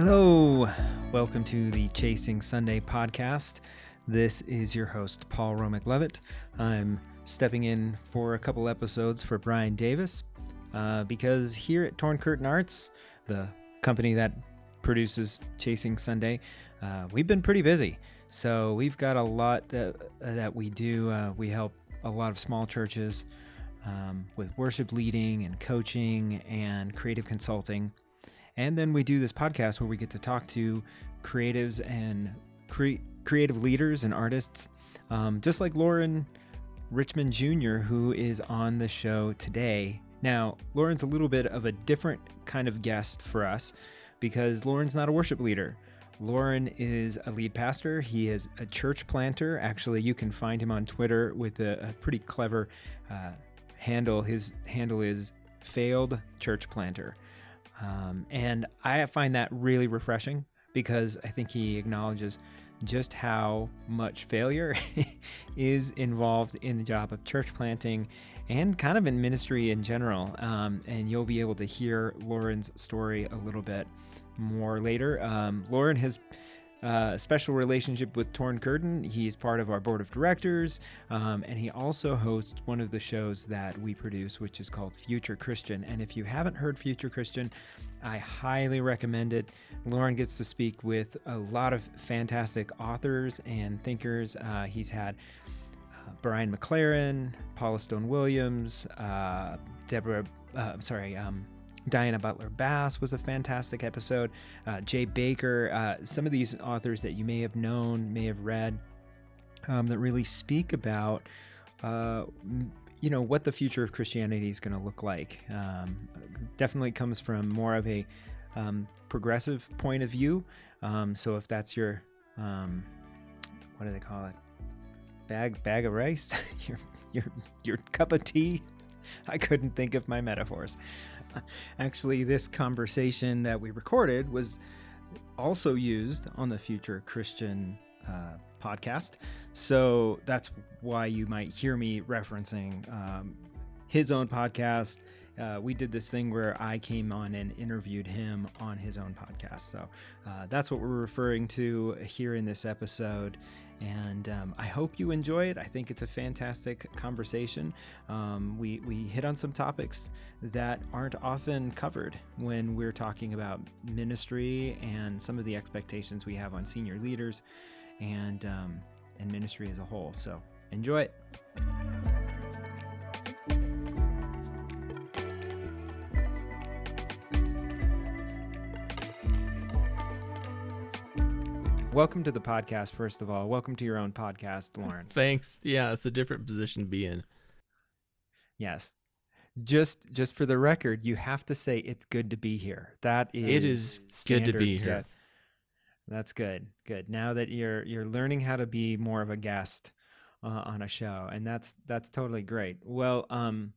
Hello, welcome to the Chasing Sunday podcast. This is your host, Paul Romick Levitt. I'm stepping in for a couple episodes for Brian Davis uh, because here at Torn Curtain Arts, the company that produces Chasing Sunday, uh, we've been pretty busy. So we've got a lot that that we do. Uh, we help a lot of small churches um, with worship leading and coaching and creative consulting. And then we do this podcast where we get to talk to creatives and cre- creative leaders and artists, um, just like Loren Richmond Jr., who is on the show today. Now, Loren's a little bit of a different kind of guest for us because Loren's not a worship leader. Loren is a lead pastor. He is a church planter. Actually, you can find him on Twitter with a, a pretty clever uh, handle. His handle is failed church planter. Um, and I find that really refreshing because I think he acknowledges just how much failure is involved in the job of church planting and kind of in ministry in general. Um, and you'll be able to hear Loren's story a little bit more later. Um, Loren has uh, a special relationship with Torn Curtain. He's part of our board of directors, um, and he also hosts one of the shows that we produce, which is called Future Christian. And if you haven't heard Future Christian, I highly recommend it. Loren gets to speak with a lot of fantastic authors and thinkers. Uh, he's had uh, Brian McLaren, Paula Stone Williams, uh, Deborah, uh, I'm sorry, um, Diana Butler Bass was a fantastic episode. Uh, Jay Bakker, uh, some of these authors that you may have known, may have read, um, that really speak about, uh, you know, what the future of Christianity is going to look like. Um, definitely comes from more of a um, progressive point of view. Um, so if that's your, um, what do they call it? Bag bag of rice, your your your cup of tea. I couldn't think of my metaphors. Actually, this conversation that we recorded was also used on the Future Christian uh, podcast. So that's why you might hear me referencing um, his own podcast. Uh, we did this thing where I came on and interviewed him on his own podcast. So uh, that's what we're referring to here in this episode. And um, I hope you enjoy it. I think it's a fantastic conversation. Um, we, we hit on some topics that aren't often covered when we're talking about ministry and some of the expectations we have on senior leaders and, um, and ministry as a whole. So enjoy it. Welcome to the podcast, first of all. Welcome to your own podcast, Loren. Thanks. Yeah, it's a different position to be in. Yes. Just just for the record, you have to say it's good to be here. That is It is good to be here. Good. That's good. Good. Now that you're you're learning how to be more of a guest uh, on a show, and that's that's totally great. Well, um,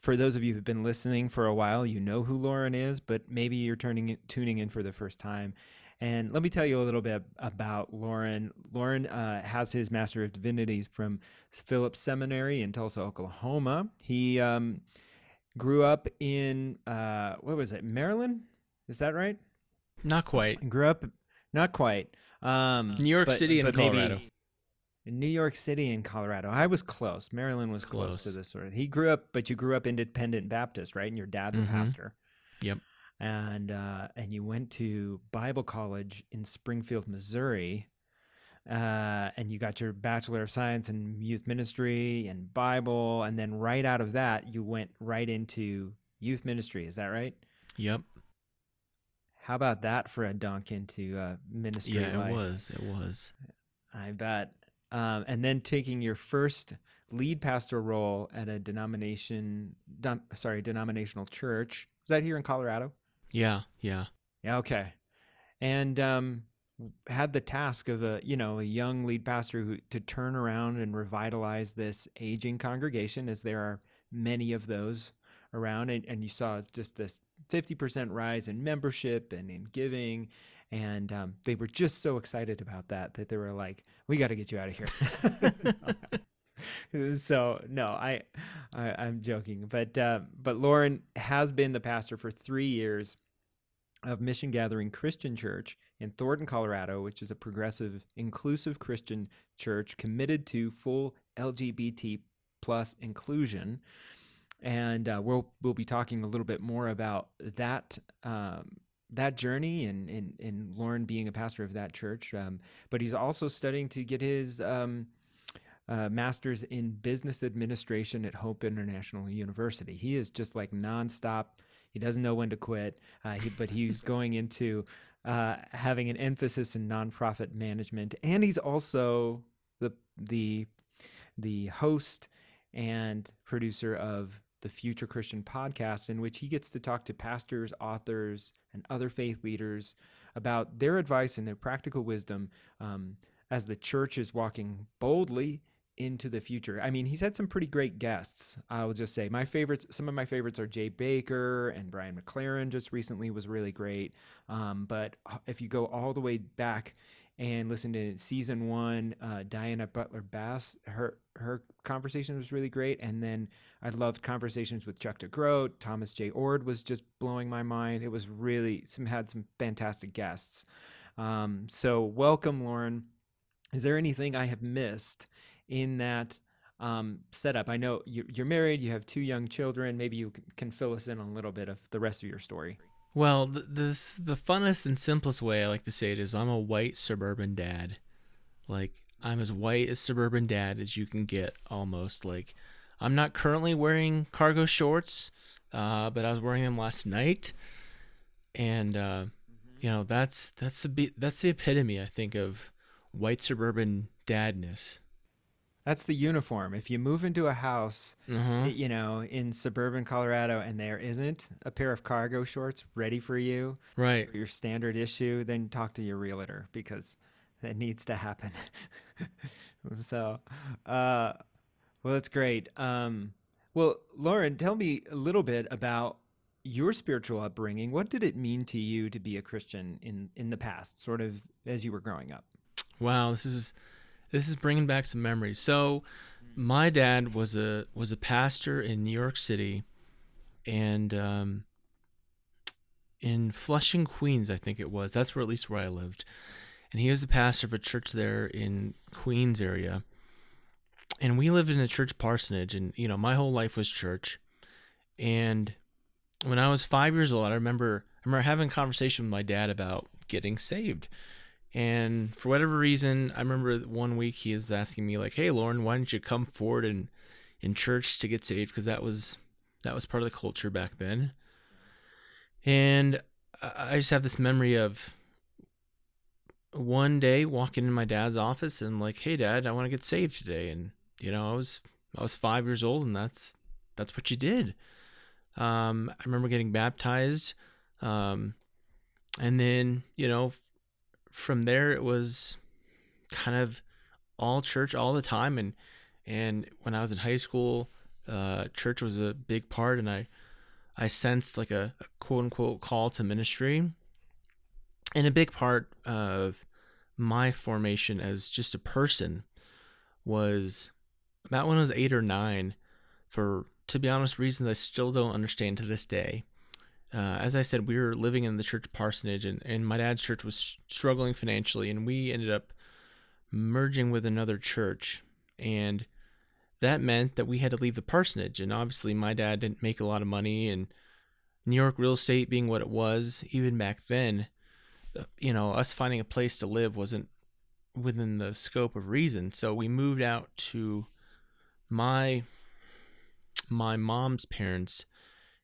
for those of you who've been listening for a while, you know who Loren is, but maybe you're turning tuning in for the first time. And let me tell you a little bit about Loren. Loren uh, has his Master of Divinities from Phillips Seminary in Tulsa, Oklahoma. He um, grew up in, uh, what was it, Maryland? Is that right? Not quite. Grew up, not quite. Um, New York but- City and Colorado. in New York City and Colorado. I was close. Maryland was close, Close. to this sort of. He grew up, but you grew up independent Baptist, right? And your dad's Mhm. a pastor. Yep. And uh, and you went to Bible college in Springfield, Missouri, uh, and you got your Bachelor of Science in Youth Ministry and Bible, and then right out of that, you went right into youth ministry. Is that right? Yep. How about that for a dunk into uh, ministry? Yeah, life? it was. It was. I bet. Um, and then taking your first lead pastor role at a denomination, sorry, denominational church. Is that here in Colorado? Yeah. Yeah. Yeah. Okay. And um, had the task of a you know a young lead pastor who to turn around and revitalize this aging congregation, as there are many of those around, and, and you saw just this fifty percent rise in membership and in giving, and um, they were just so excited about that that they were like, "We got to get you out of here." so no, I, I I'm joking, but uh, but Lauren has been the pastor for three years of Mission Gathering Christian Church in Thornton, Colorado, which is a progressive, inclusive Christian church committed to full LGBT plus inclusion. And uh, we'll we'll be talking a little bit more about that um, that journey and, and and Loren being a pastor of that church. Um, but he's also studying to get his um, uh, master's in business administration at Hope International University. He is just like nonstop. He doesn't know when to quit, uh, he, but he's going into uh, having an emphasis in nonprofit management, and he's also the the the host and producer of the Future Christian podcast, in which he gets to talk to pastors, authors, and other faith leaders about their advice and their practical wisdom um, as the church is walking boldly into the future. I mean, he's had some pretty great guests. I'll just say my favorites. Some of my favorites are Jay Bakker and Brian McLaren. Just recently was really great. Um, but uh, if you go all the way back and listen to season one, uh, Diana Butler Bass, her her conversation was really great. And then I loved conversations with Chuck DeGroat. Thomas J. Oord was just blowing my mind. It was really some had some fantastic guests. Um, so welcome, Loren. Is there anything I have missed in that um, setup? I know you're married, you have two young children. Maybe you can fill us in on a little bit of the rest of your story. Well, the, the the funnest and simplest way I like to say it is I'm a white suburban dad. Like I'm as white as suburban dad as you can get, almost. Like I'm not currently wearing cargo shorts, uh, but I was wearing them last night, and uh, you know that's that's the that's the epitome I think of white suburban dadness. That's the uniform. If you move into a house, uh-huh. you know, in suburban Colorado, and there isn't a pair of cargo shorts ready for you, right, your standard issue, then talk to your realtor because that needs to happen. so, uh, well, that's great. Um, well, Loren, tell me a little bit about your spiritual upbringing. What did it mean to you to be a Christian in in the past, sort of as you were growing up? Wow, this is this is bringing back some memories. So, my dad was a was a pastor in New York City, and um, in Flushing, Queens, I think it was. That's where at least where I lived, and he was a pastor of a church there in Queens area. And we lived in a church parsonage, and you know, my whole life was church. And when I was five years old, I remember I remember having a conversation with my dad about getting saved and for whatever reason, I remember one week he was asking me like, "Hey, Loren, why don't you come forward and in church to get saved?" Because that was that was part of the culture back then. And I just have this memory of one day walking in my dad's office and like, "Hey, Dad, I want to get saved today." And you know, I was I was five years old, and that's that's what you did. Um, I remember getting baptized, um, and then you know from there it was kind of all church all the time. And and when I was in high school uh, church was a big part. And I I sensed like a, a quote unquote call to ministry. And a big part of my formation as just a person was about when I was eight or nine for to be honest reasons I still don't understand to this day uh, as I said, we were living in the church parsonage, and, and my dad's church was struggling financially, and we ended up merging with another church. And that meant that we had to leave the parsonage. And obviously, my dad didn't make a lot of money, and New York real estate being what it was, even back then, uh, you know, us finding a place to live wasn't within the scope of reason. So we moved out to my my mom's parents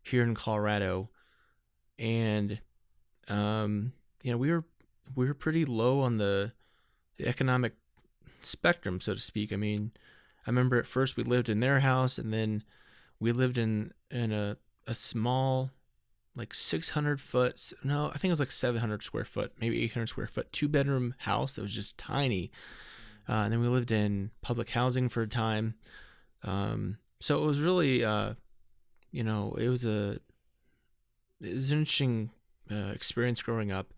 here in Colorado and um, you know we were we were pretty low on the, the economic spectrum, so to speak. I mean, I remember at first we lived in their house, and then we lived in in a a small like 600 foot no i think it was like 700 square foot maybe 800 square foot two bedroom house that was just tiny uh, and then we lived in public housing for a time um, so it was really uh, you know it was a it was an interesting uh, experience growing up.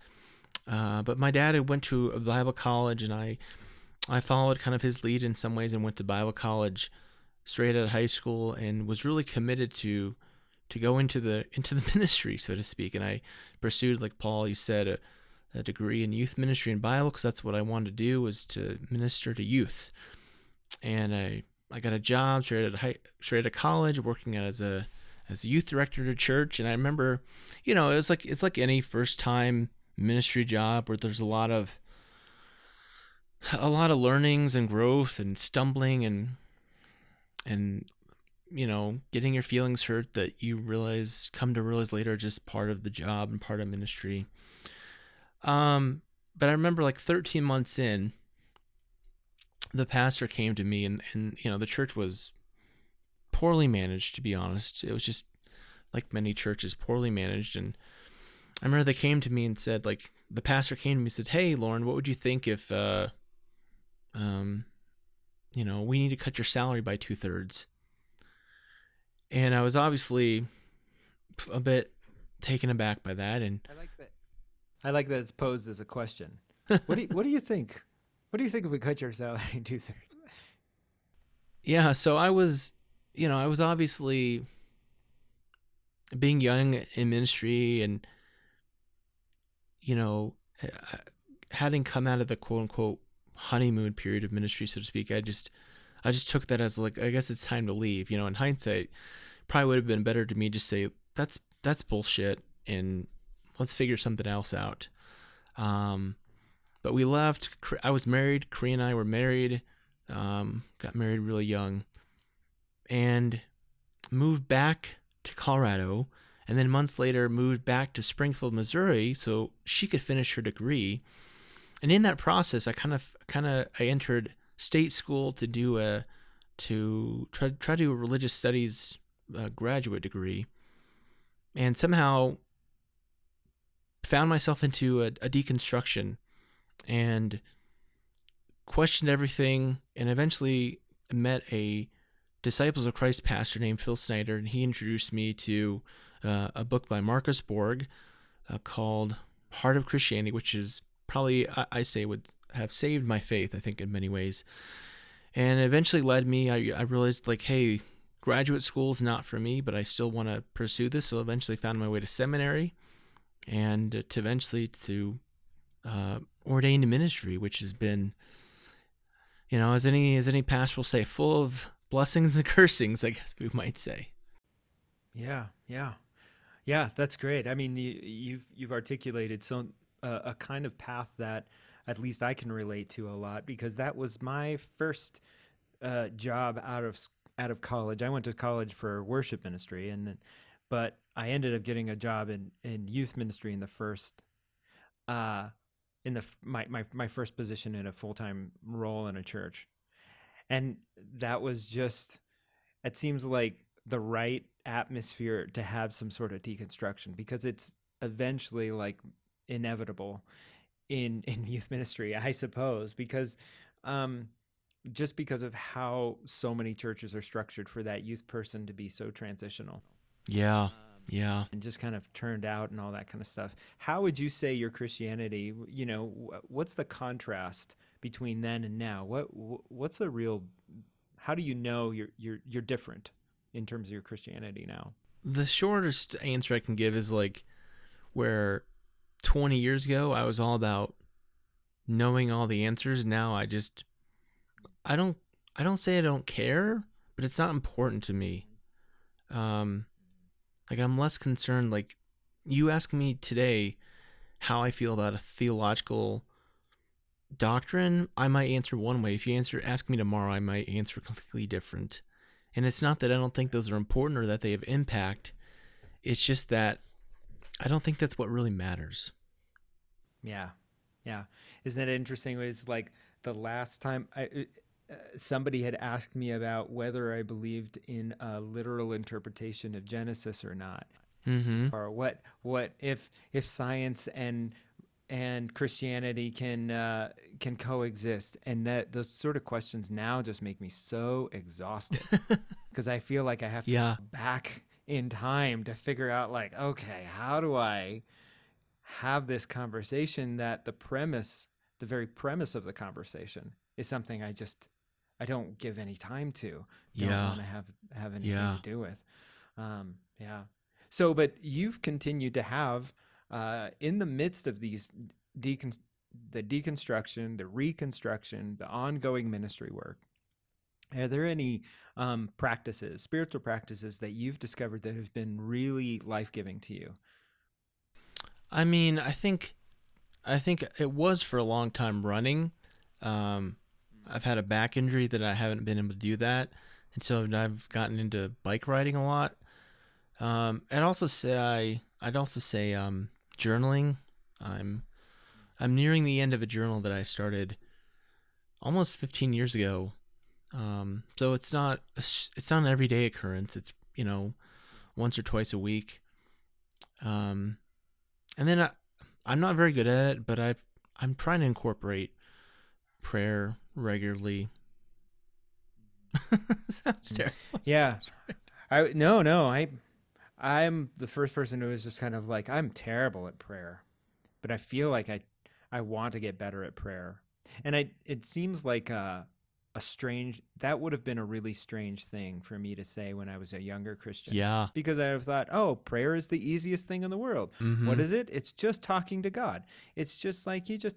Uh, but my dad went to a Bible college, and I I followed kind of his lead in some ways and went to Bible college straight out of high school and was really committed to to go into the into the ministry, so to speak. And I pursued, like Paul, you said, a, a degree in youth ministry and Bible because that's what I wanted to do was to minister to youth. And I I got a job straight out of high, straight out of college, working as a as a youth director at a church. And I remember, you know, it was like it's like any first time ministry job where there's a lot of a lot of learnings and growth and stumbling and and you know getting your feelings hurt that you realize come to realize later just part of the job and part of ministry um but i remember like 13 months in the pastor came to me and and you know the church was poorly managed to be honest it was just like many churches poorly managed and i remember they came to me and said like the pastor came to me and said hey loren what would you think if uh um you know we need to cut your salary by two-thirds and i was obviously a bit taken aback by that and I like that. I like that it's posed as a question. What do you, What do you think? What do you think if we cut your salary in two thirds? yeah so i was you know i was obviously being young in ministry and you know having come out of the quote unquote honeymoon period of ministry so to speak i just i just took that as like i guess it's time to leave you know in hindsight probably would have been better to me just say that's that's bullshit and let's figure something else out. Um but we left i was married Korea and i were married um got married really young and moved back to colorado and then months later moved back to springfield missouri so she could finish her degree. And in that process i kind of kind of i entered state school to do a to try try to do a religious studies uh, graduate degree. And somehow found myself into a, a deconstruction and questioned everything and eventually met a disciples of christ pastor named phil snyder and he introduced me to uh, a book by marcus borg uh, called heart of christianity which is probably I, I say would have saved my faith i think in many ways. And eventually led me i, I realized like hey graduate school is not for me but i still want to pursue this so eventually found my way to seminary and to eventually to uh, ordained ministry which has been you know as any as any pastor will say full of blessings and cursings i guess we might say Yeah, yeah, yeah. That's great. I mean, you, you've you've articulated so uh, a kind of path that at least I can relate to a lot because that was my first uh, job out of out of college. I went to college for worship ministry, and but I ended up getting a job in in youth ministry in the first. Uh, in the my, my my first position in a full time role in a church, and that was just it seems like the right atmosphere to have some sort of deconstruction because it's eventually like inevitable in in youth ministry i suppose because um just because of how so many churches are structured for that youth person to be so transitional. Yeah yeah. And just kind of turned out and all that kind of stuff. How would you say your christianity you know what's the contrast between then and now what what's the real how do you know you're you're you're different in terms of your christianity now the shortest answer I can give is like where 20 years ago I was all about knowing all the answers. Now I just I don't I don't say I don't care, but it's not important to me. Um like I'm less concerned like you ask me today how I feel about a theological doctrine, I might answer one way. If you answer ask me tomorrow, I might answer completely different. And it's not that I don't think those are important or that they have impact. It's just that I don't think that's what really matters. Yeah, yeah. Isn't that interesting? It's like the last time I, uh, somebody had asked me about whether I believed in a literal interpretation of Genesis or not, Mm-hmm. or what what if if science and and Christianity can uh, can coexist, and that those sort of questions now just make me so exhausted because I feel like I have to Yeah. go back in time to figure out like okay how do I have this conversation that the premise the very premise of the conversation is something I just I don't give any time to don't Yeah. want to have have anything Yeah. to do with um yeah So, but you've continued to have, uh, in the midst of these decon- the deconstruction, the reconstruction, the ongoing ministry work, are there any um, practices, spiritual practices that you've discovered that have been really life giving to you? I mean, I think, I think it was for a long time running. Um, I've had a back injury that I haven't been able to do that, and so I've gotten into bike riding a lot. Um, I'd also say I'd also say um, journaling. I'm I'm nearing the end of a journal that I started almost 15 years ago. Um, so it's not a, it's not an everyday occurrence. It's you know once or twice a week. Um, and then I, I'm not very good at it, but I I'm trying to incorporate prayer regularly. Sounds terrible. Yeah. I no, no, I I'm the first person who is just kind of like I'm terrible at prayer. But I feel like I I want to get better at prayer. And I it seems like a a strange that would have been a really strange thing for me to say when I was a younger Christian. Yeah. Because I have thought, oh, prayer is the easiest thing in the world. Mhm. What is it? It's just talking to God. It's just like you just,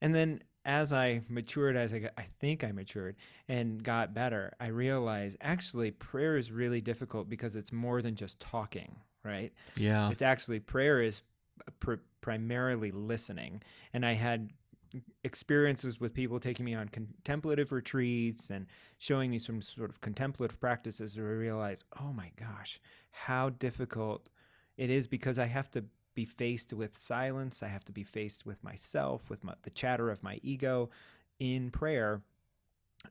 and then as I matured, as I, got, I think I matured and got better, I realized actually prayer is really difficult because it's more than just talking, right? Yeah. It's actually prayer is pr- primarily listening. And I had experiences with people taking me on contemplative retreats and showing me some sort of contemplative practices where I realized, oh my gosh, how difficult it is because I have to be faced with silence. I have to be faced with myself, with my, the chatter of my ego in prayer.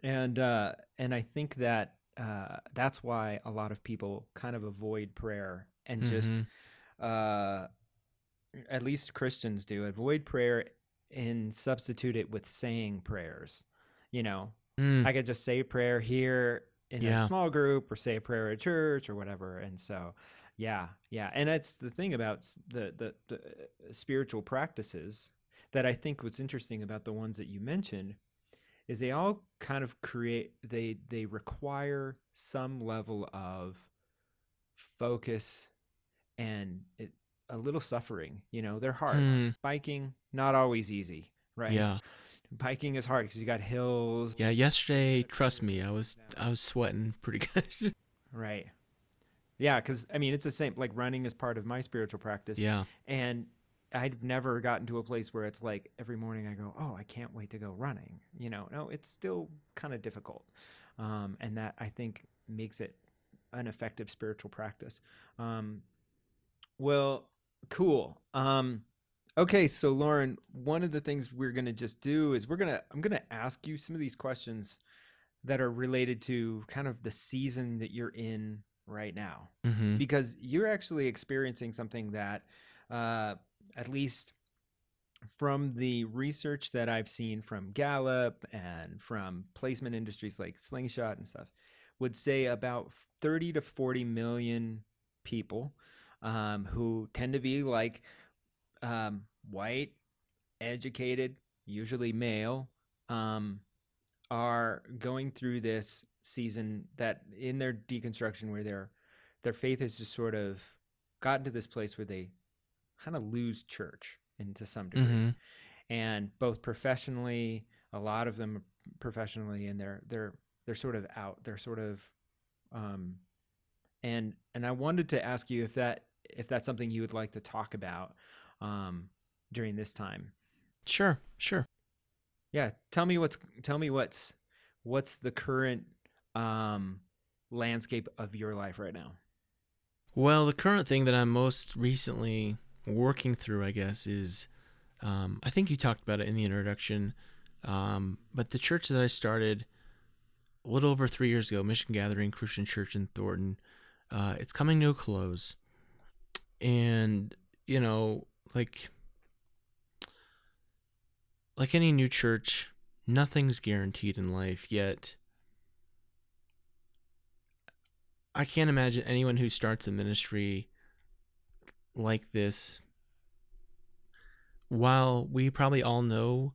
And uh, and I think that uh, that's why a lot of people kind of avoid prayer and just Mhm. uh, at least Christians do avoid prayer and substitute it with saying prayers. You know, Mm. I could just say a prayer here in Yeah. a small group or say a prayer at church or whatever. And so, yeah, yeah. And that's the thing about the, the, the uh, spiritual practices that I think what's interesting about the ones that you mentioned is they all kind of create, they, they require some level of focus and it, a little suffering. You know, they're hard. Mm. Biking, not always easy, right? Yeah. Biking is hard because you got hills, Yeah. Yesterday, trust me, I was I was sweating pretty good. Right. Yeah, because I mean, it's the same. Like running is part of my spiritual practice, yeah. and I've never gotten to a place where it's like every morning I go, "Oh, I can't wait to go running." You know, no, it's still kind of difficult, um, and that I think makes it an effective spiritual practice. Um, well, cool. Um, okay, so Loren, one of the things we're gonna just do is we're gonna I'm gonna ask you some of these questions that are related to kind of the season that you're in right now Mm-hmm. because you're actually experiencing something that uh, at least from the research that i've seen from gallup and from placement industries like slingshot and stuff would say about 30 to 40 million people um, who tend to be like um, white educated usually male um, are going through this season that in their deconstruction where their their faith has just sort of gotten to this place where they kind of lose church into some degree Mm-hmm. and both professionally a lot of them professionally and they're they're they're sort of out they're sort of um and and I wanted to ask you if that if that's something you would like to talk about um during this time Sure. Sure. yeah tell me what's tell me what's what's the current um landscape of your life right now Well, the current thing that I'm most recently working through, I guess, is um, I think you talked about it in the introduction, um, but the church that I started a little over three years ago, Mission Gathering Christian Church in Thornton, uh, it's coming to a close. And, you know, like like any new church, nothing's guaranteed in life yet. I can't imagine anyone who starts a ministry like this. While we probably all know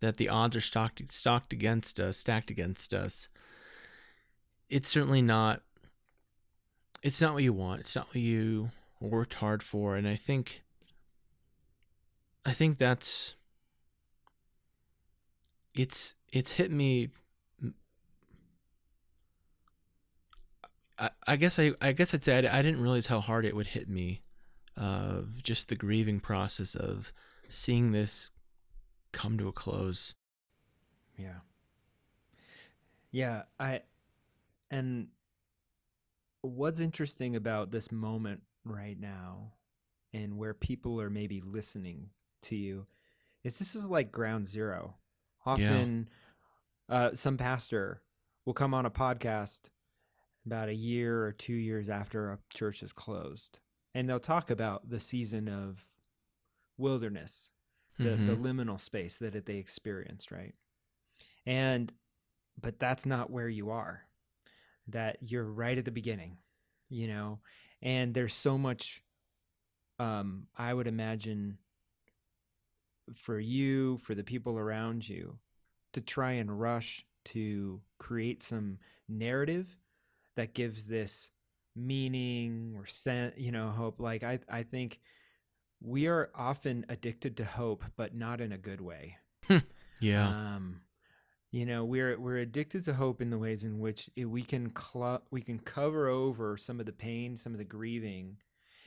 that the odds are stocked stocked against us, stacked against us, it's certainly not. It's not what you want. It's not what you worked hard for, and I think I think that's it's it's hit me I, I guess I, I guess I'd say I, I, didn't realize how hard it would hit me of just the grieving process of seeing this come to a close. Yeah. Yeah, I and what's interesting about this moment right now and where people are maybe listening to you is this is like ground zero. Often yeah. uh, some pastor will come on a podcast about a year or two years after a church is closed. And they'll talk about the season of wilderness the, mm-hmm. the liminal space that they experienced right? And but that's not where you are that you're right at the beginning you know? And there's so much um i would imagine for you for the people around you to try and rush to create some narrative that gives this meaning or sense, you know, hope. Like I, I think we are often addicted to hope, but not in a good way. yeah. Um, you know, we're we're addicted to hope in the ways in which it, we can cl- we can cover over some of the pain, some of the grieving,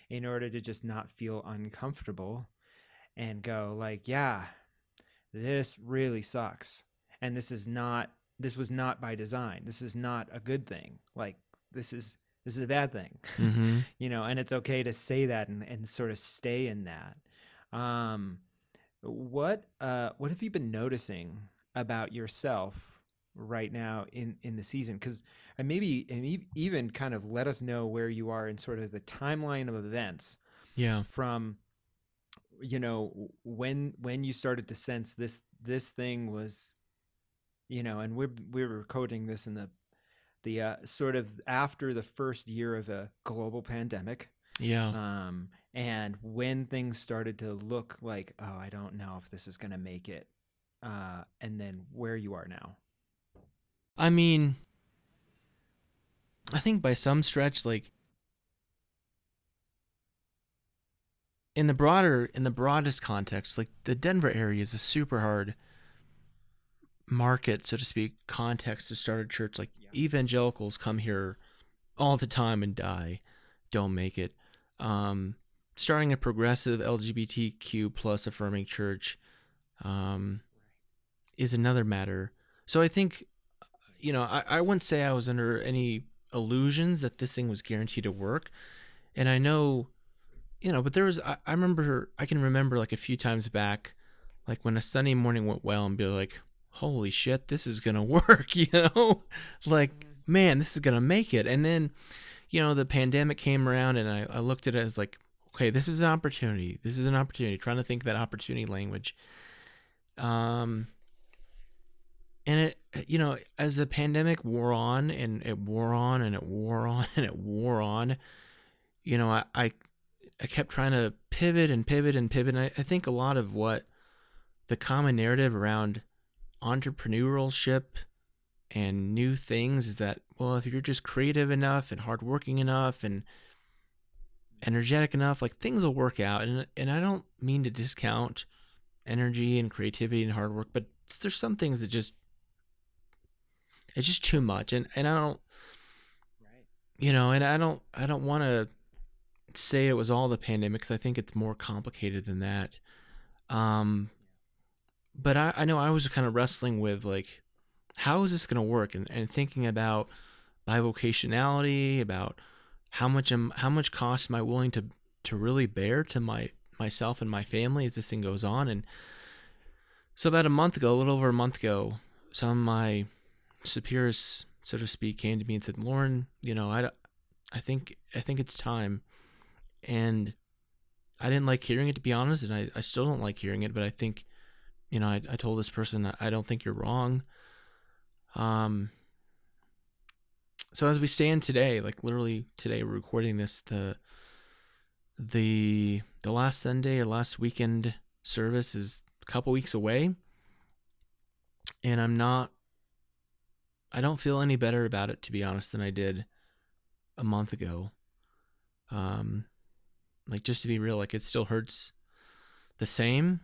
in order to just not feel uncomfortable, and go like, yeah, this really sucks, and this is not this was not by design. This is not a good thing. Like this is this is a bad thing. Mm-hmm. you know, and it's okay to say that and, and sort of stay in that. Um, what uh, what have you been noticing about yourself right now in in the season? Because and maybe and even kind of let us know where you are in sort of the timeline of events. Yeah. From you know when when you started to sense this this thing was you know and we're we were coding this in the the uh, sort of after the first year of a global pandemic. Yeah. Um, and when things started to look like, oh, I don't know if this is going to make it, uh, and then where you are now. I mean, I think by some stretch, like in the broader, in the broadest context, like the Denver area is a super hard market, so to speak, context to start a church. Like yeah. evangelicals come here all the time and die, don't make it. Um, starting a progressive LGBTQ plus affirming church um, is another matter. So I think, you know, I, I wouldn't say I was under any illusions that this thing was guaranteed to work. And I know, you know, but there was, I, I remember, I can remember like a few times back, like when a Sunday morning went well and be like, holy shit, this is to work, you know? like, mm-hmm. man, this is to make it. And then, you know, the pandemic came around and I, I looked at it as like, okay, this is an opportunity. This is an opportunity. Trying to think that opportunity language. Um, and it, you know, as the pandemic wore on and it wore on and it wore on and it wore on, you know, I, I, I kept trying to pivot and pivot and pivot. And I, I think a lot of what the common narrative around entrepreneurship and new things is that well if you're just creative enough and hardworking enough and energetic enough like things will work out and and I don't mean to discount energy and creativity and hard work but there's some things that just it's just too much and and I don't right. you know and I don't I don't want to say it was all the pandemic because I think it's more complicated than that um but I, I know I was kind of wrestling with like, how is this going to work? And, and thinking about bivocationality, about how much am how much cost am I willing to to really bear to my myself and my family as this thing goes on. And so about a month ago, a little over a month ago, some of my superiors, so to speak, came to me and said, "Loren, you know, I, I think I think it's time." And I didn't like hearing it to be honest, and I, I still don't like hearing it, but I think you know, I, I told this person that I don't think you're wrong. Um, so as we stand today, like literally today, we're recording this the the the last Sunday or last weekend service is a couple weeks away, and I'm not. I don't feel any better about it, to be honest, than I did a month ago. Um, like just to be real, like it still hurts the same.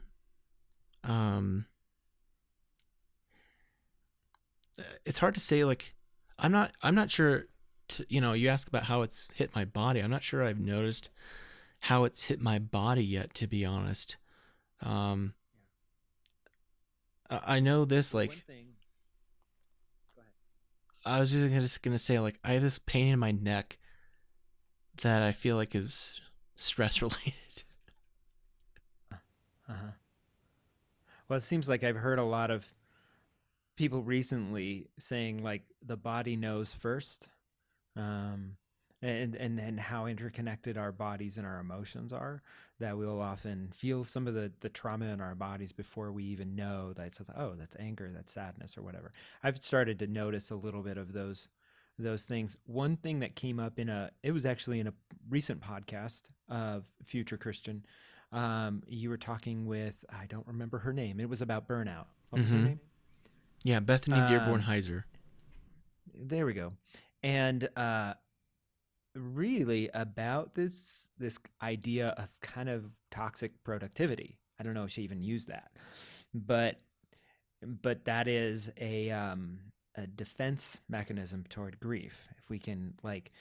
Um, it's hard to say. Like, I'm not. I'm not sure. To, you know, you ask about how it's hit my body. I'm not sure I've noticed how it's hit my body yet. To be honest, um, I know this. Like, I was just gonna, just gonna say, like, I have this pain in my neck that I feel like is stress related. Uh-huh. Well, it seems like I've heard a lot of people recently saying like the body knows first, um, and and and how interconnected our bodies and our emotions are. That we'll often feel some of the the trauma in our bodies before we even know that it's oh that's anger, that's sadness, or whatever. I've started to notice a little bit of those those things. One thing that came up in a it was actually in a recent podcast of Future Christian. Um, you were talking with I don't remember her name. It was about burnout. What was her Mhm. name? Yeah, Bethany Dearborn Um, Hiser. There we go. And uh, really about this this idea of kind of toxic productivity. I don't know if she even used that, but but that is a um, a defense mechanism toward grief. If we can like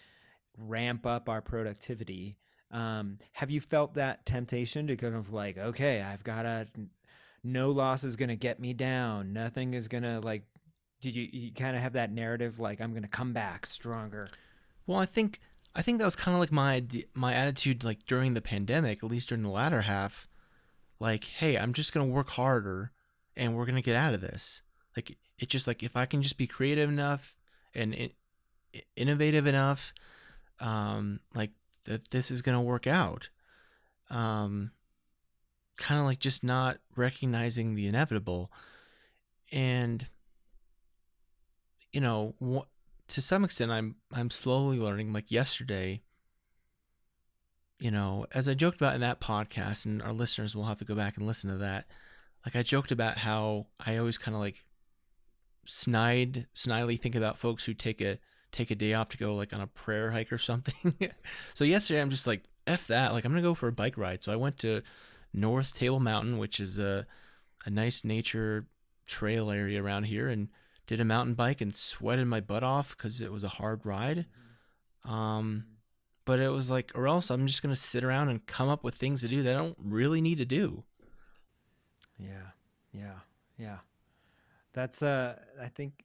ramp up our productivity, um, have you felt that temptation to kind of like, okay, I've got to, no loss is going to get me down. Nothing is going to like. Did you, you kind of have that narrative like I'm going to come back stronger? Well, I think I think that was kind of like my my attitude like during the pandemic, at least during the latter half. Like, hey, I'm just gonna work harder, and we're gonna get out of this. Like, it's just like if I can just be creative enough and in, innovative enough, um, like that, this is gonna work out. Um, kind of like just not recognizing the inevitable, and you know, wh- to some extent I'm I'm slowly learning like yesterday you know as I joked about in that podcast and our listeners will have to go back and listen to that like I joked about how I always kind of like snide slyly think about folks who take a take a day off to go like on a prayer hike or something so yesterday I'm just like f that like I'm to go for a bike ride so I went to North Table Mountain which is a a nice nature trail area around here and did a mountain bike and sweated my butt off because it was a hard ride. Um, but it was like, or else I'm just gonna sit around and come up with things to do that I don't really need to do. Yeah, yeah, yeah. That's uh I think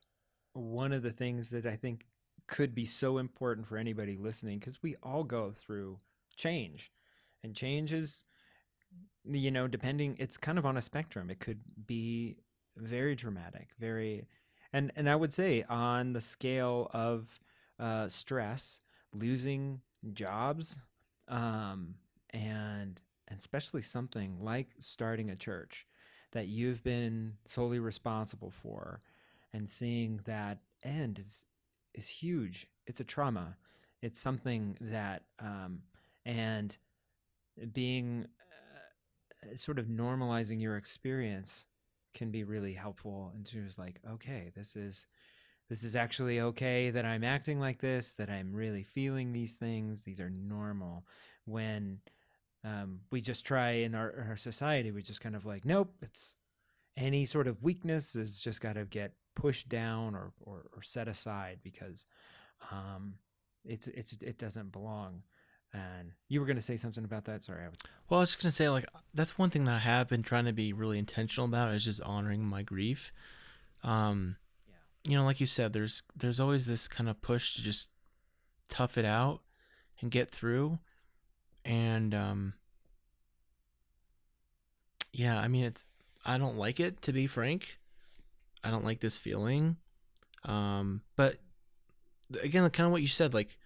one of the things that I think could be so important for anybody listening because we all go through change. And change is you know, depending it's kind of on a spectrum. It could be very dramatic, very and and I would say on the scale of uh stress, losing jobs, um and and especially something like starting a church that you've been solely responsible for and seeing that end is is huge. It's a trauma. It's something that um and being uh, sort of normalizing your experience can be really helpful and just like okay this is this is actually okay that i'm acting like this that i'm really feeling these things. These are normal. When um, we just try in our, our society we just kind of like nope it's any sort of weakness is just got to get pushed down or, or, or set aside because um, it's it's it doesn't belong and you were going to say something about that sorry I was, Well, I was just gonna say like that's one thing that I have been trying to be really intentional about is just honoring my grief. Um, yeah you know, like you said, there's there's always this kind of push to just tough it out and get through, and um, yeah, I mean it's I don't like it to be frank. I don't like this feeling, um, but again, kind of what you said, like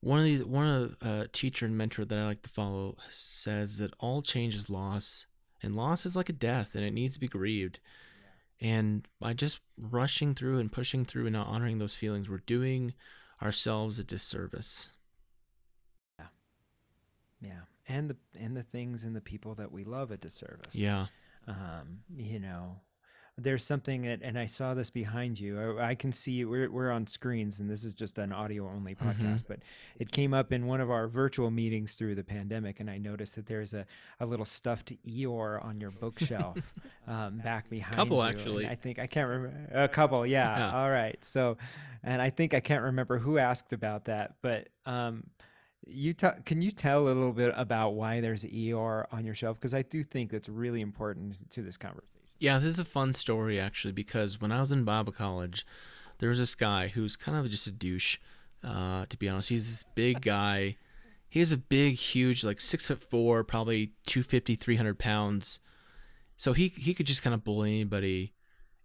one of these one of a uh, teacher and mentor that I like to follow says that all change is loss, and loss is like a death, and it needs to be grieved. And by just rushing through and pushing through and not honoring those feelings, we're doing ourselves a disservice. Yeah, yeah and the and the things and the people that we love a disservice Yeah. um, you know there's something that, and I saw this behind you. I, I can see we're we're on screens, and this is just an audio only podcast, Mhm. but it came up in one of our virtual meetings through the pandemic, and I noticed that there's a, a little stuffed Eeyore on your bookshelf um, back behind Couple, you. and actually. I think I can't remember a couple. Yeah. Yeah. All right. So, and I think I can't remember who asked about that, but um, you ta- can you tell a little bit about why there's Eeyore on your shelf? Because I do think that's really important to this conversation. Yeah, this is a fun story actually because when I was in Bible college, there was this guy who's kind of just a douche. Uh, to be honest, he's this big guy. He has a big, huge, like six foot four, probably 250, 300 pounds. So he he could just kind of bully anybody,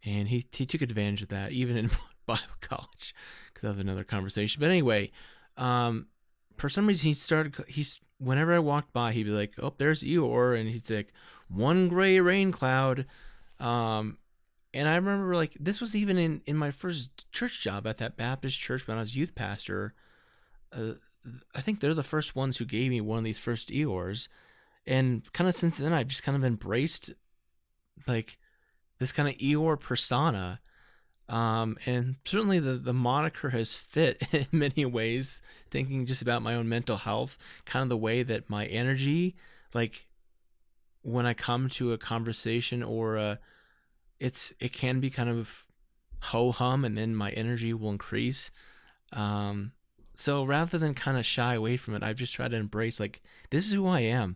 and he he took advantage of that even in Bible college, because that was another conversation. But anyway, um, for some reason he started he's whenever I walked by he'd be like, "Oh, there's Eeyore," and he's like, "One gray rain cloud." Um, and I remember like this was even in in my first church job at that Baptist church when I was youth pastor. Uh, I think they're the first ones who gave me one of these first Eeyores, and kind of since then I've just kind of embraced like this kind of Eeyore persona. Um, and certainly the, the moniker has fit in many ways, thinking just about my own mental health, kind of the way that my energy, like when I come to a conversation or a, it's, it can be kind of ho hum and then my energy will increase. Um, so rather than kind of shy away from it, I've just tried to embrace like, this is who I am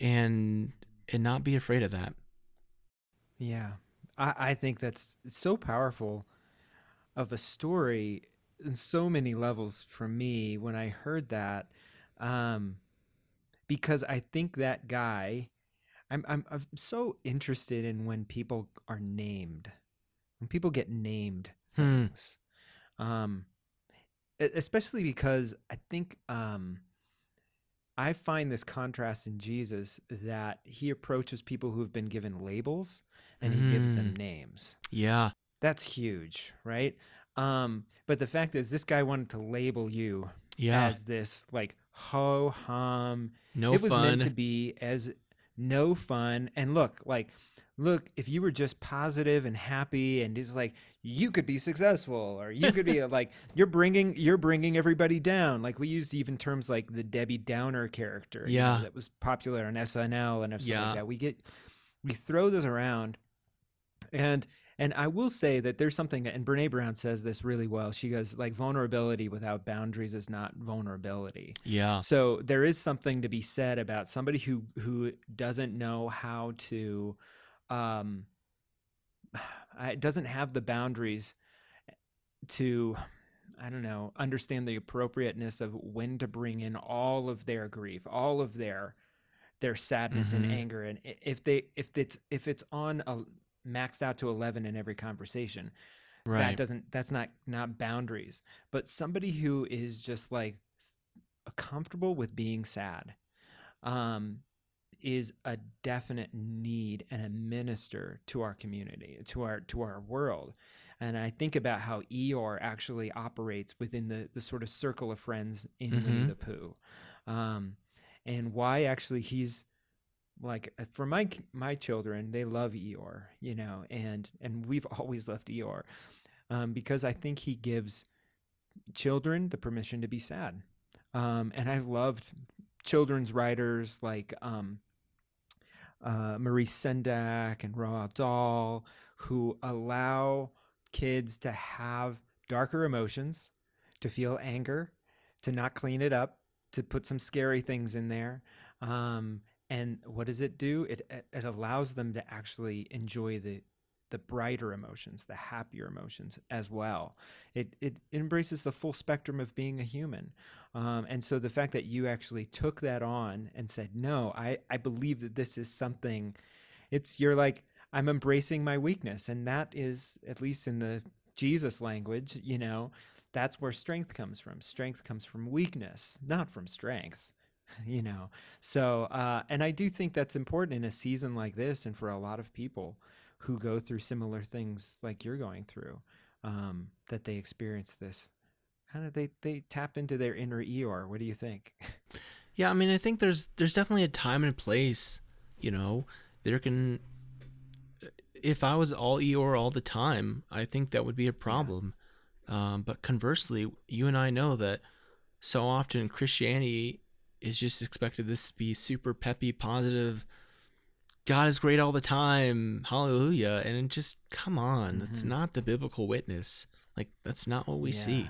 and, and not be afraid of that. Yeah. I, I think that's so powerful of a story in so many levels for me when I heard that. Um, because I think that guy, I'm, I'm, I'm so interested in when people are named, when people get named Hmm. Um, e- especially because I think, um, I find this contrast in Jesus that he approaches people who have been given labels and he gives them Mm. names. Yeah. That's huge, right? Um, but the fact is, this guy wanted to label you Yeah. as this like ho hum. no it was fun. meant to be as no fun. And look, like, look, if you were just positive and happy and just like you could be successful or you could be like you're bringing you're bringing everybody down. Like we used even terms like the Debbie Downer character, you know, Yeah. that was popular on SNL and stuff Yeah. like that. We get we throw those around and and I will say that there's something, and Brene Brown says this really well. She goes like vulnerability without boundaries is not vulnerability. yeah. So there is something to be said about somebody who who doesn't know how to, um, I- doesn't have the boundaries to, I don't know, understand the appropriateness of when to bring in all of their grief, all of their their sadness and Mhm. anger, and if they if it's if it's on a maxed out to 11 in every conversation Right. that doesn't that's not not boundaries but somebody who is just like comfortable with being sad um is a definite need and a minister to our community to our to our world and i think about how eeyore actually operates within the the sort of circle of friends in winnie Mhm. the pooh um and why actually he's like uh, for my my children they love Eeyore you know and and we've always loved Eeyore um, because I think he gives children the permission to be sad. Um, and I've loved children's writers like um, uh, Maurice Sendak and Roald Dahl who allow kids to have darker emotions to feel anger to not clean it up to put some scary things in there. Um, and what does it do? It it- allows them to actually enjoy the the brighter emotions the happier emotions as well. It it embraces the full spectrum of being a human. Um, and so the fact that you actually took that on and said no i i believe that this is something it's you're like i'm embracing my weakness. And that is at least in the jesus language you know that's where strength comes from. Strength comes from weakness not from strength you know so uh and i do think that's important in a season like this and for a lot of people who go through similar things like you're going through um that they experience this kind of they they tap into their inner eeyore what do you think Yeah, I mean, I think there's there's definitely a time and place. You know, there can if I was all Eeyore all the time, I think that would be a problem. Um, but conversely, you and I know that so often Christianity is just expected this to be super peppy, positive. God is great all the time, hallelujah, and just come on, that's Mhm. not the biblical witness. Like that's not what we see.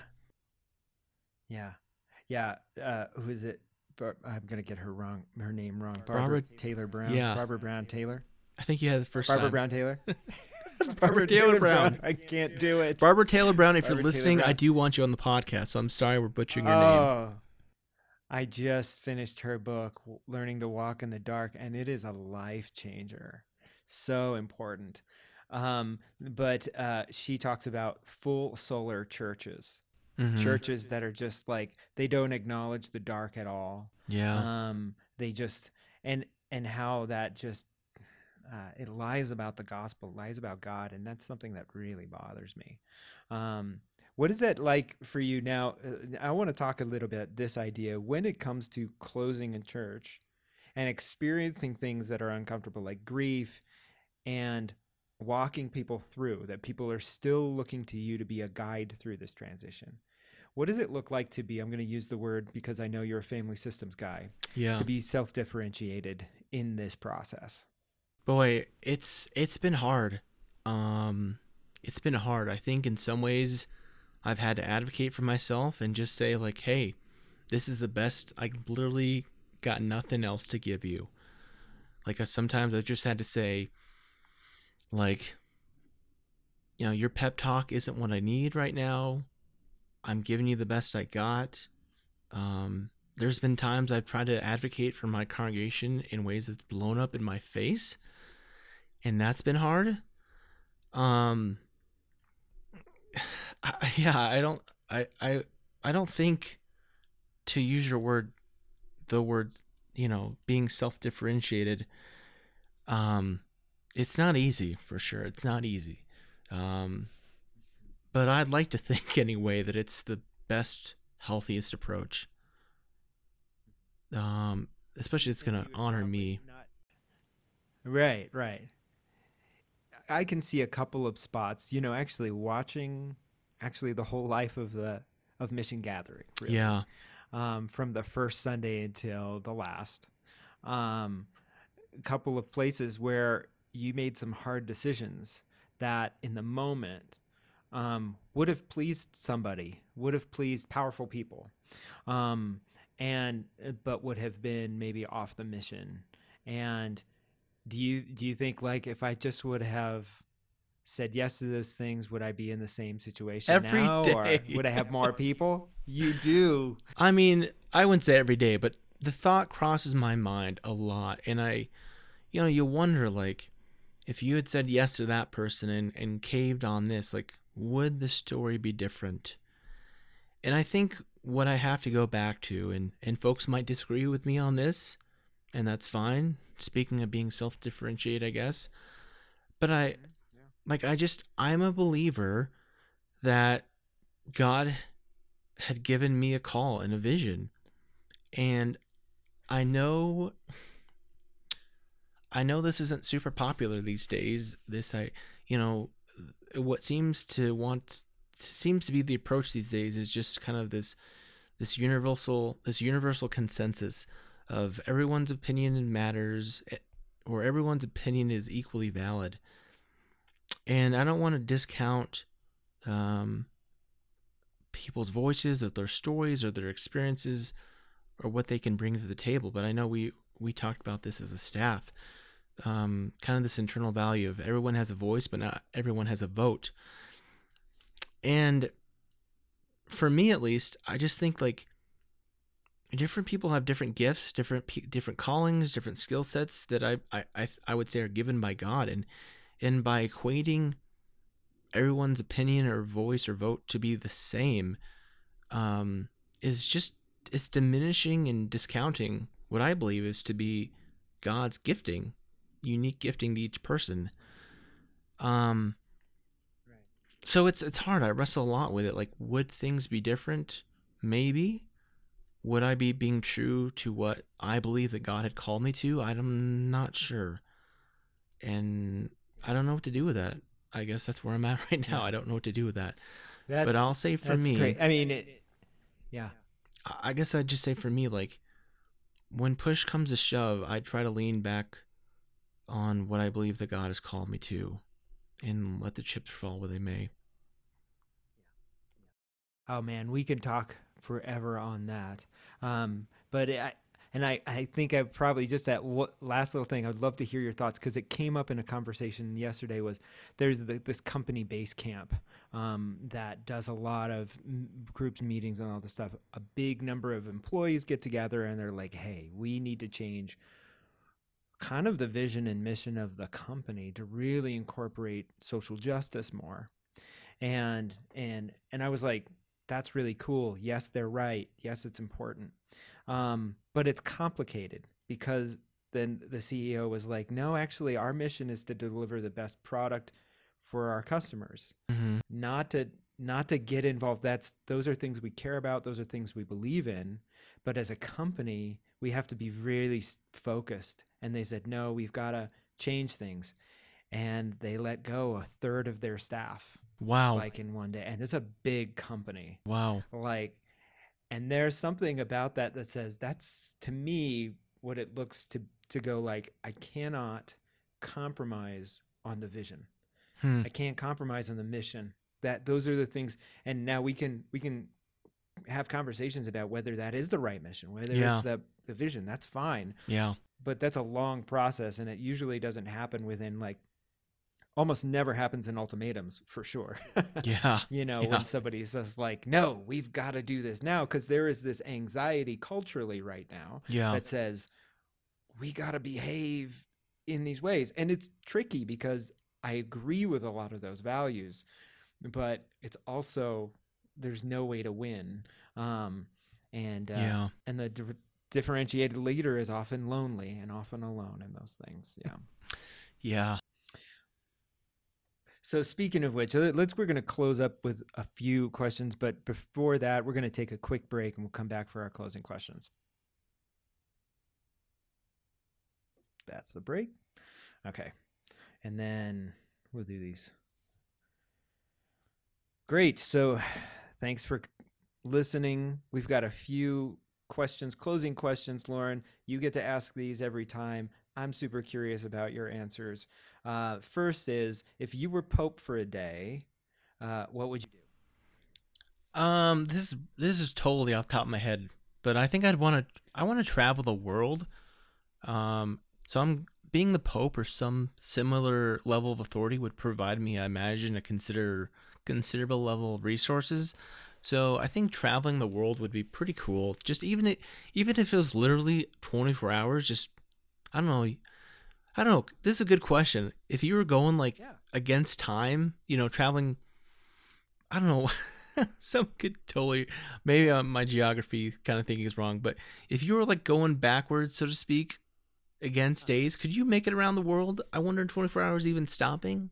Yeah. Yeah. Uh, who is it? I'm gonna get her wrong. Her name wrong. Barbara, Barbara- Taylor Brown. yeah. Barbara Brown Taylor. I think you had the first Barbara time. Brown Taylor. Barbara Taylor Brown. I can't do it. Barbara Taylor Brown, if Barbara you're listening, I do want you on the podcast. So I'm sorry we're butchering your name. I just finished her book, Learning to Walk in the Dark, and it is a life changer. So important. Um, but uh, she talks about full solar churches, Mhm. churches that are just like they don't acknowledge the dark at all. Yeah. um they just and and how that just uh, it lies about the gospel lies about god and that's something that really bothers me um what is that like for you now uh, i want to talk a little bit this idea when it comes to closing a church and experiencing things that are uncomfortable like grief and walking people through that people are still looking to you to be a guide through this transition what does it look like to be i'm going to use the word because i know you're a family systems guy yeah. to be self-differentiated in this process Boy, it's it's been hard. Um it's been hard. I think in some ways I've had to advocate for myself and just say like, "Hey, this is the best. I literally got nothing else to give you." Like I, sometimes I just had to say like you know, your pep talk isn't what I need right now. I'm giving you the best I got. Um there's been times I've tried to advocate for my congregation in ways that's blown up in my face and that's been hard. Um, I, yeah, I don't, I, I, I don't think, to use your word, the word, you know, being self-differentiated. Um, it's not easy for sure. It's not easy. Um, but I'd like to think anyway that it's the best, healthiest approach. Um, especially it's gonna honor me. right right i can see a couple of spots you know actually watching actually the whole life of the of mission gathering really. Yeah. um, from the first Sunday until the last. Um, a couple of places where you made some hard decisions that in the moment um, would have pleased somebody, would have pleased powerful people, um, and but would have been maybe off the mission. And do you do you think like if I just would have said yes to those things, would I be in the same situation Every now, or would I have more people? You do. I mean, I wouldn't say every day, but the thought crosses my mind a lot. And I, you know, you wonder, like, if you had said yes to that person and, and caved on this, like, would the story be different? And I think what I have to go back to, and, and folks might disagree with me on this, and that's fine. Speaking of being self differentiate, I guess. But I, mm-hmm. like, I just, I'm a believer that God had given me a call and a vision. And I know I know this isn't super popular these days. This I you know what seems to want seems to be the approach these days is just kind of this this universal this universal consensus of everyone's opinion matters eh, or everyone's opinion is equally valid. And I don't want to discount um, people's voices or their stories or their experiences or what they can bring to the table. But I know we we talked about this as a staff, um, kind of this internal value of everyone has a voice, but not everyone has a vote. And for me, at least, I just think like different people have different gifts, different different callings, different skill sets that I, I I I would say are given by God, and and by equating everyone's opinion or voice or vote to be the same um, is just it's diminishing and discounting what I believe is to be God's gifting, unique gifting to each person. Um, so it's it's hard. I wrestle a lot with it. Like, would things be different? Maybe. Would I be being true to what I believe that God had called me to? I'm not sure. And I don't know what to do with that. I guess that's where I'm at right now. I don't know what to do with that. That's, but I'll say for that's me, great. I mean, it, yeah. I I guess I'd just say for me, like when push comes to shove, I try to lean back on what I believe that God has called me to, and let the chips fall where they may. Oh man, we can talk forever on that. Um, but I and I, I think I probably just that last little thing. I'd love to hear your thoughts because it came up in a conversation yesterday. Was there's the, this company Basecamp um, that does a lot of groups meetings and all this stuff. A big number of employees get together and they're like, "Hey, we need to change." kind of the vision and mission of the company to really incorporate social justice more and and and i was like that's really cool. Yes they're right. Yes it's important. Um, but it's complicated because then the ceo was like no actually our mission is to deliver the best product for our customers. Mm-hmm. not to not to get involved. That's those are things we care about. Those are things we believe in. But as a company we have to be really focused. And they said no we've got to change things. And they let go a third of their staff Wow! like in one day and it's a big company wow! like and there's something about that that says that's to me what it looks to to go like i cannot compromise on the vision Hmm. I can't compromise on the mission. That those are the things, and now we can we can have conversations about whether that is the right mission, whether Yeah. it's the the vision. That's fine, Yeah. but that's a long process, and it usually doesn't happen within like almost never happens in ultimatums for sure. Yeah. you know, Yeah. when somebody says like, "No, we've got to do this now," because there is this anxiety culturally right now Yeah. that says we got to behave in these ways and it's tricky because i agree with a lot of those values but it's also there's no way to win um and uh, yeah. and the di- differentiated leader is often lonely and often alone in those things yeah Yeah. So speaking of which let- let's we're going to close up with a few questions but before that we're going to take a quick break and we'll come back for our closing questions. That's the break. Okay. And then we'll do these. Great. So thanks for listening. We've got a few questions closing questions loren. You get to ask these every time. I'm super curious about your answers uh, first is if you were pope for a day uh, what would you do Um, this is this is totally off top of my head, but I think I'd want to I want to travel the world. Um, so I'm being the Pope or some similar level of authority would provide me, I imagine, a consider considerable level of resources. So I think traveling the world would be pretty cool. Just even it, even if it was literally 24 hours, just I don't know. I don't know. This is a good question. If you were going like Yeah. against time, you know, traveling I don't know. Some could totally maybe uh, my geography kind of thinking is wrong, but if you were like going backwards, so to speak, against days, could you make it around the world? I wonder in 24 hours even stopping.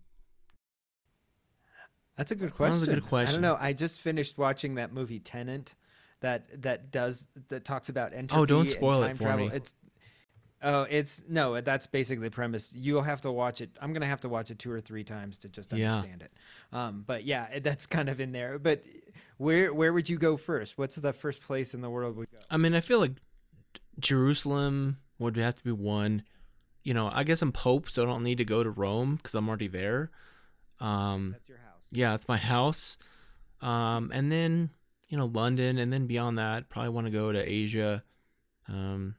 That's a good question. was a good question. I don't know. I just finished watching that movie Tenet, that that does that talks about entropy. Oh, don't spoil it for travel. me. It's oh, it's no. That's basically the premise. You'll have to watch it. I'm gonna have to watch it two or three times to just Yeah. understand it. Um, but yeah, it- that's kind of in there. But where where would you go first? What's the first place in the world we go? I mean, I feel like Jerusalem would have to be one. You know, I guess I'm Pope, so I don't need to go to Rome because I'm already there. Um, That's your house. yeah, it's my house. Um, and then you know London, and then beyond that, probably want to go to Asia. Um.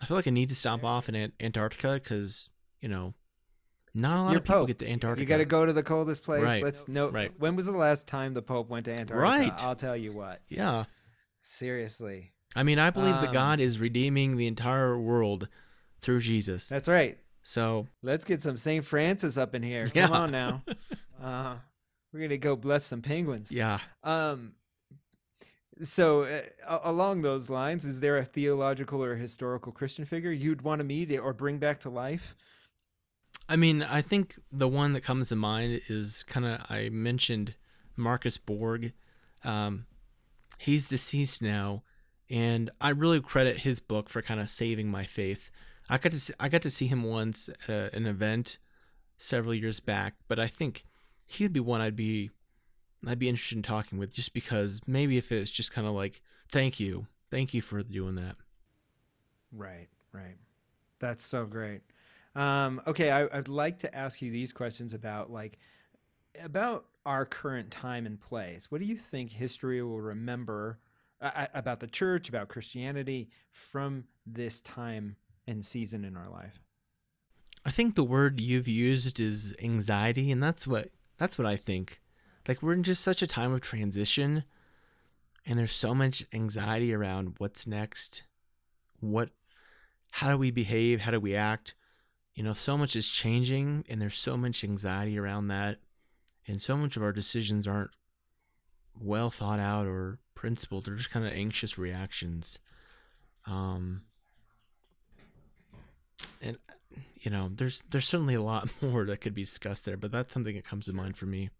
I feel like I need to stop off in Antarctica because you know not a lot You're of people Pope. get to Antarctica. You got to go to the coldest place. Right. Let's know. Right. When was the last time the Pope went to Antarctica? Right. I'll tell you what. Yeah, Seriously. I mean, I believe that Um, God is redeeming the entire world through Jesus. That's right. So Let's get some St. Francis up in here. Yeah. Come on now. Uh, we're gonna go bless some penguins. yeah, Um. So uh, along those lines, is there a theological or historical Christian figure you'd want to meet or bring back to life? I mean, I think the one that comes to mind is kind of I mentioned Marcus Borg. Um, he's deceased now, and I really credit his book for kind of saving my faith. I got to see, I got to see him once at a, an event several years back, but I think he would be one I'd be I'd be interested in talking with just because maybe if it's just kind of like thank you, thank you for doing that. Right, right. That's so great. Um, okay, I, I'd like to ask you these questions about like about our current time and place. What do you think history will remember uh, about the church, about Christianity from this time and season in our life? I think the word you've used is anxiety, and that's what that's what I think. Like we're in just such a time of transition, and there's so much anxiety around what's next, what, how do we behave, how do we act. You know, so much is changing, and there's so much anxiety around that, and so much of our decisions aren't well thought out or principled. They're just kind of anxious reactions. Um, and you know, there's there's certainly a lot more that could be discussed there, but that's something that comes to mind for me.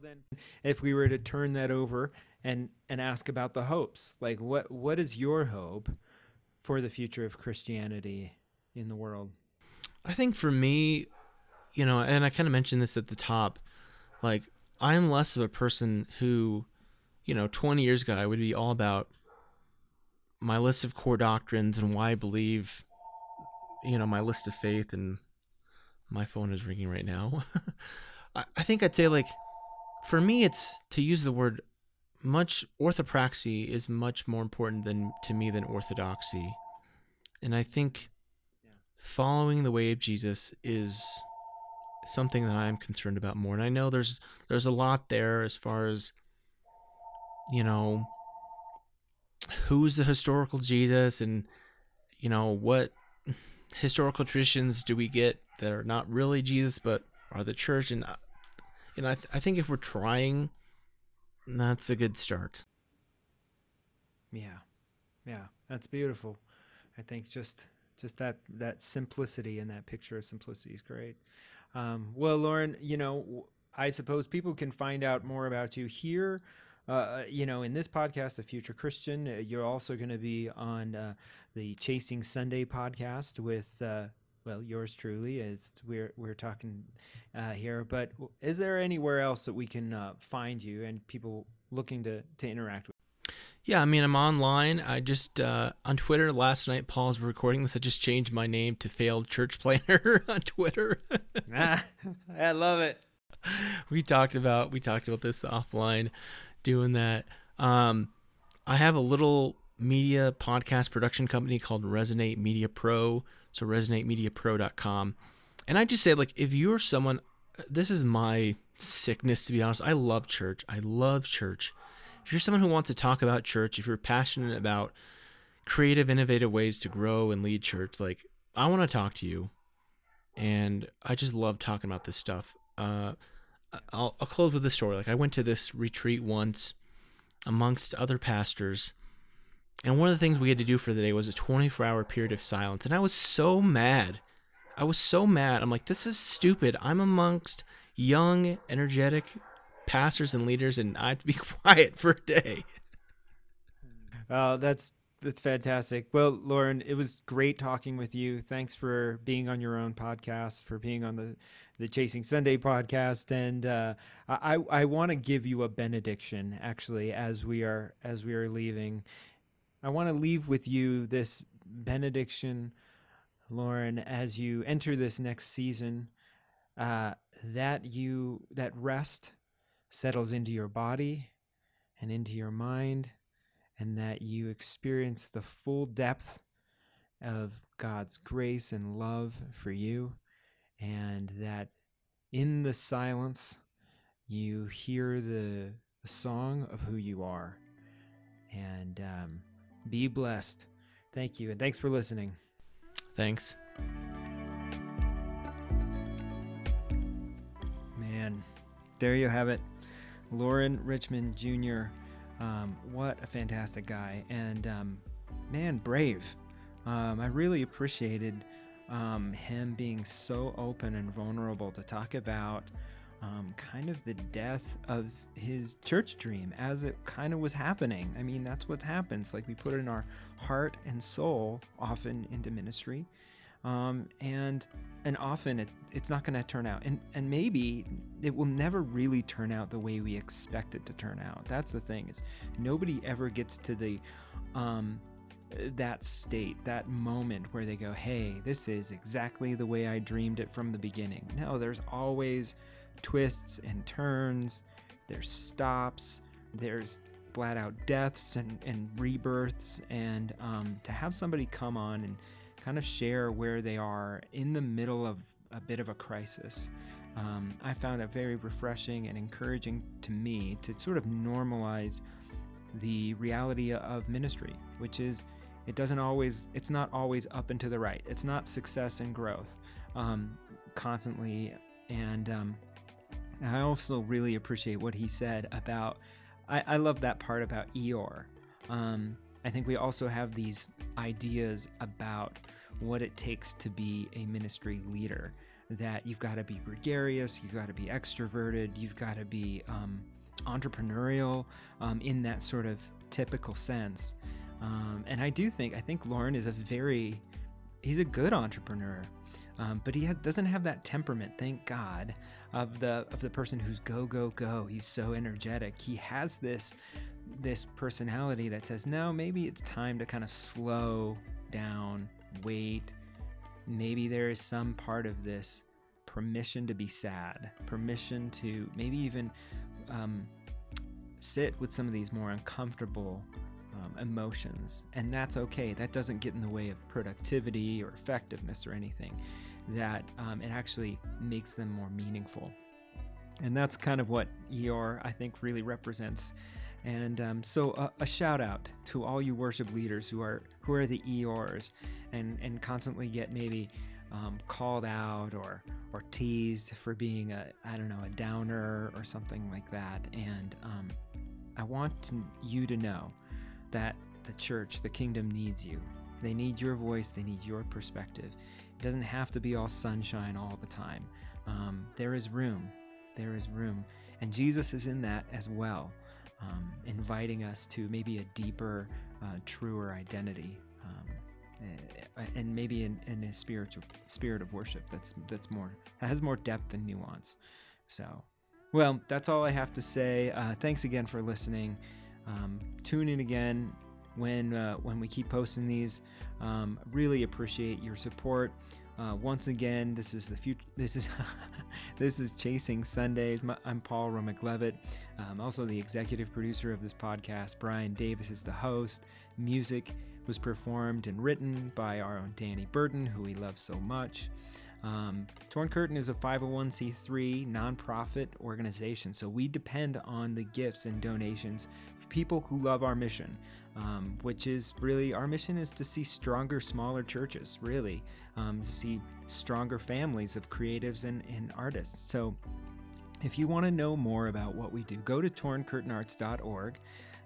Well, then, if we were to turn that over and and ask about the hopes, like what what is your hope for the future of Christianity in the world? I think for me, you know, and I kind of mentioned this at the top, like I'm less of a person who, you know, 20 years ago I would be all about my list of core doctrines and why I believe, you know, my list of faith. And my phone is ringing right now. I, I think I'd say, like, for me, it's to use the word much orthopraxy is much more important than to me than orthodoxy. And I think following the way of Jesus is something that I'm concerned about more. And I know there's there's a lot there as far as you know who's the historical Jesus and you know what historical traditions do we get that are not really Jesus but are the church and and I th- I think if we're trying that's a good start. Yeah. Yeah, that's beautiful. I think just just that that simplicity and that picture of simplicity is great. Um, well, Loren, you know, I suppose people can find out more about you here. Uh, you know, in this podcast, The Future Christian, uh, you're also going to be on uh, the Chasing Sunday podcast with, uh, well, yours truly, as we're we're talking uh, here. But is there anywhere else that we can uh, find you and people looking to to interact with? Yeah, I mean, I'm online. I just uh, on Twitter last night. Paul's recording this. I just changed my name to Failed Church Planner on Twitter. ah, I love it. We talked about we talked about this offline, doing that. Um, I have a little media podcast production company called Resonate Media Pro. So resonatemediapro.com. And I just say, like, if you're someone, this is my sickness to be honest. I love church. I love church if you're someone who wants to talk about church, if you're passionate about creative, innovative ways to grow and lead church, like I want to talk to you. And I just love talking about this stuff. Uh, I'll, I'll close with a story. Like I went to this retreat once amongst other pastors. And one of the things we had to do for the day was a 24 hour period of silence. And I was so mad. I was so mad. I'm like, this is stupid. I'm amongst young, energetic pastors and leaders, and I have to be quiet for a day. Oh, that's that's fantastic. Well, Loren, it was great talking with you. Thanks for being on your own podcast, for being on the the Chasing Sunday podcast, and uh, I I want to give you a benediction actually as we are as we are leaving. I want to leave with you this benediction, Loren, as you enter this next season. Uh, that you that rest settles into your body and into your mind, and that you experience the full depth of God's grace and love for you, and that in the silence you hear the, the song of who you are. And um, be blessed. Thank you, and thanks for listening. Thanks. Man, there you have it. Loren Richmond Jr. Um, what a fantastic guy. And um, man, brave. Um, I really appreciated um, him being so open and vulnerable to talk about um, kind of the death of his church dream as it kind of was happening. I mean, that's what happens. Like we put it in our heart and soul often into ministry. um, and and often it, it's not going to turn out and and maybe it will never really turn out the way we expect it to turn out that's the thing is nobody ever gets to the um, that state that moment where they go hey this is exactly the way i dreamed it from the beginning no there's always twists and turns there's stops there's flat out deaths and, and rebirths and um, to have somebody come on and kind of share where they are in the middle of a bit of a crisis. Um, I found it very refreshing and encouraging to me to sort of normalize the reality of ministry, which is it doesn't always, it's not always up and to the right. It's not success and growth um, constantly. And um, I also really appreciate what he said about, I, I love that part about Eeyore. Um, I think we also have these ideas about what it takes to be a ministry leader. That you've got to be gregarious, you've got to be extroverted, you've got to be um, entrepreneurial um, in that sort of typical sense. Um, and I do think, I think Loren is a very, he's a good entrepreneur. Um, but he ha- doesn't have that temperament, thank God, of the of the person who's go go go. He's so energetic. He has this this personality that says, no, maybe it's time to kind of slow down wait. Maybe there is some part of this permission to be sad, permission to maybe even um, sit with some of these more uncomfortable um, emotions. And that's okay. That doesn't get in the way of productivity or effectiveness or anything. That um, it actually makes them more meaningful. And that's kind of what Eeyore, I think, really represents and um, so a, a, shout out to all you worship leaders who are who are the Eeyores and and constantly get maybe um, called out or or teased for being a I don't know a downer or something like that. And um, I want you to know that the church, the kingdom needs you. They need your voice. They need your perspective. It doesn't have to be all sunshine all the time. Um, there is room. There is room, and Jesus is in that as well um, inviting us to maybe a deeper, uh, truer identity, um, eh, and maybe in, in, a spiritual spirit of worship that's that's more that has more depth and nuance. So, well, that's all I have to say. Uh, thanks again for listening. Um, tune in again when uh, when we keep posting these. Um, really appreciate your support. Uh, once again, this is the future. This is this is Chasing Sundays. I'm Paul Romick. I'm also the executive producer of this podcast. Brian Davis is the host. Music was performed and written by our own Danny Burton, who we love so much. Um, Torn Curtain is a 501c3 nonprofit organization, so we depend on the gifts and donations for people who love our mission, um, which is really our mission is to see stronger, smaller churches, really, um, to see stronger families of creatives and, and artists. So if you want to know more about what we do, go to torncurtainarts.org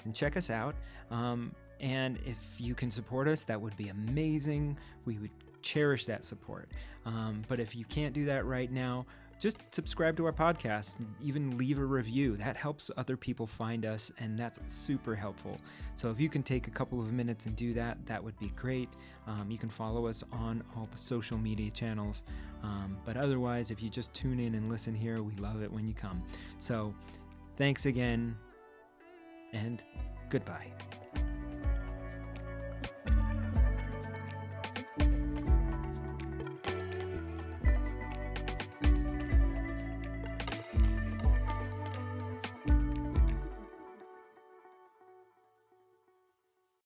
and check us out. Um, and if you can support us, that would be amazing. We would cherish that support. Um, but if you can't do that right now, just subscribe to our podcast, even leave a review. That helps other people find us, and that's super helpful. So if you can take a couple of minutes and do that, that would be great. Um, you can follow us on all the social media channels. Um, but otherwise, if you just tune in and listen here, we love it when you come. So thanks again, and goodbye.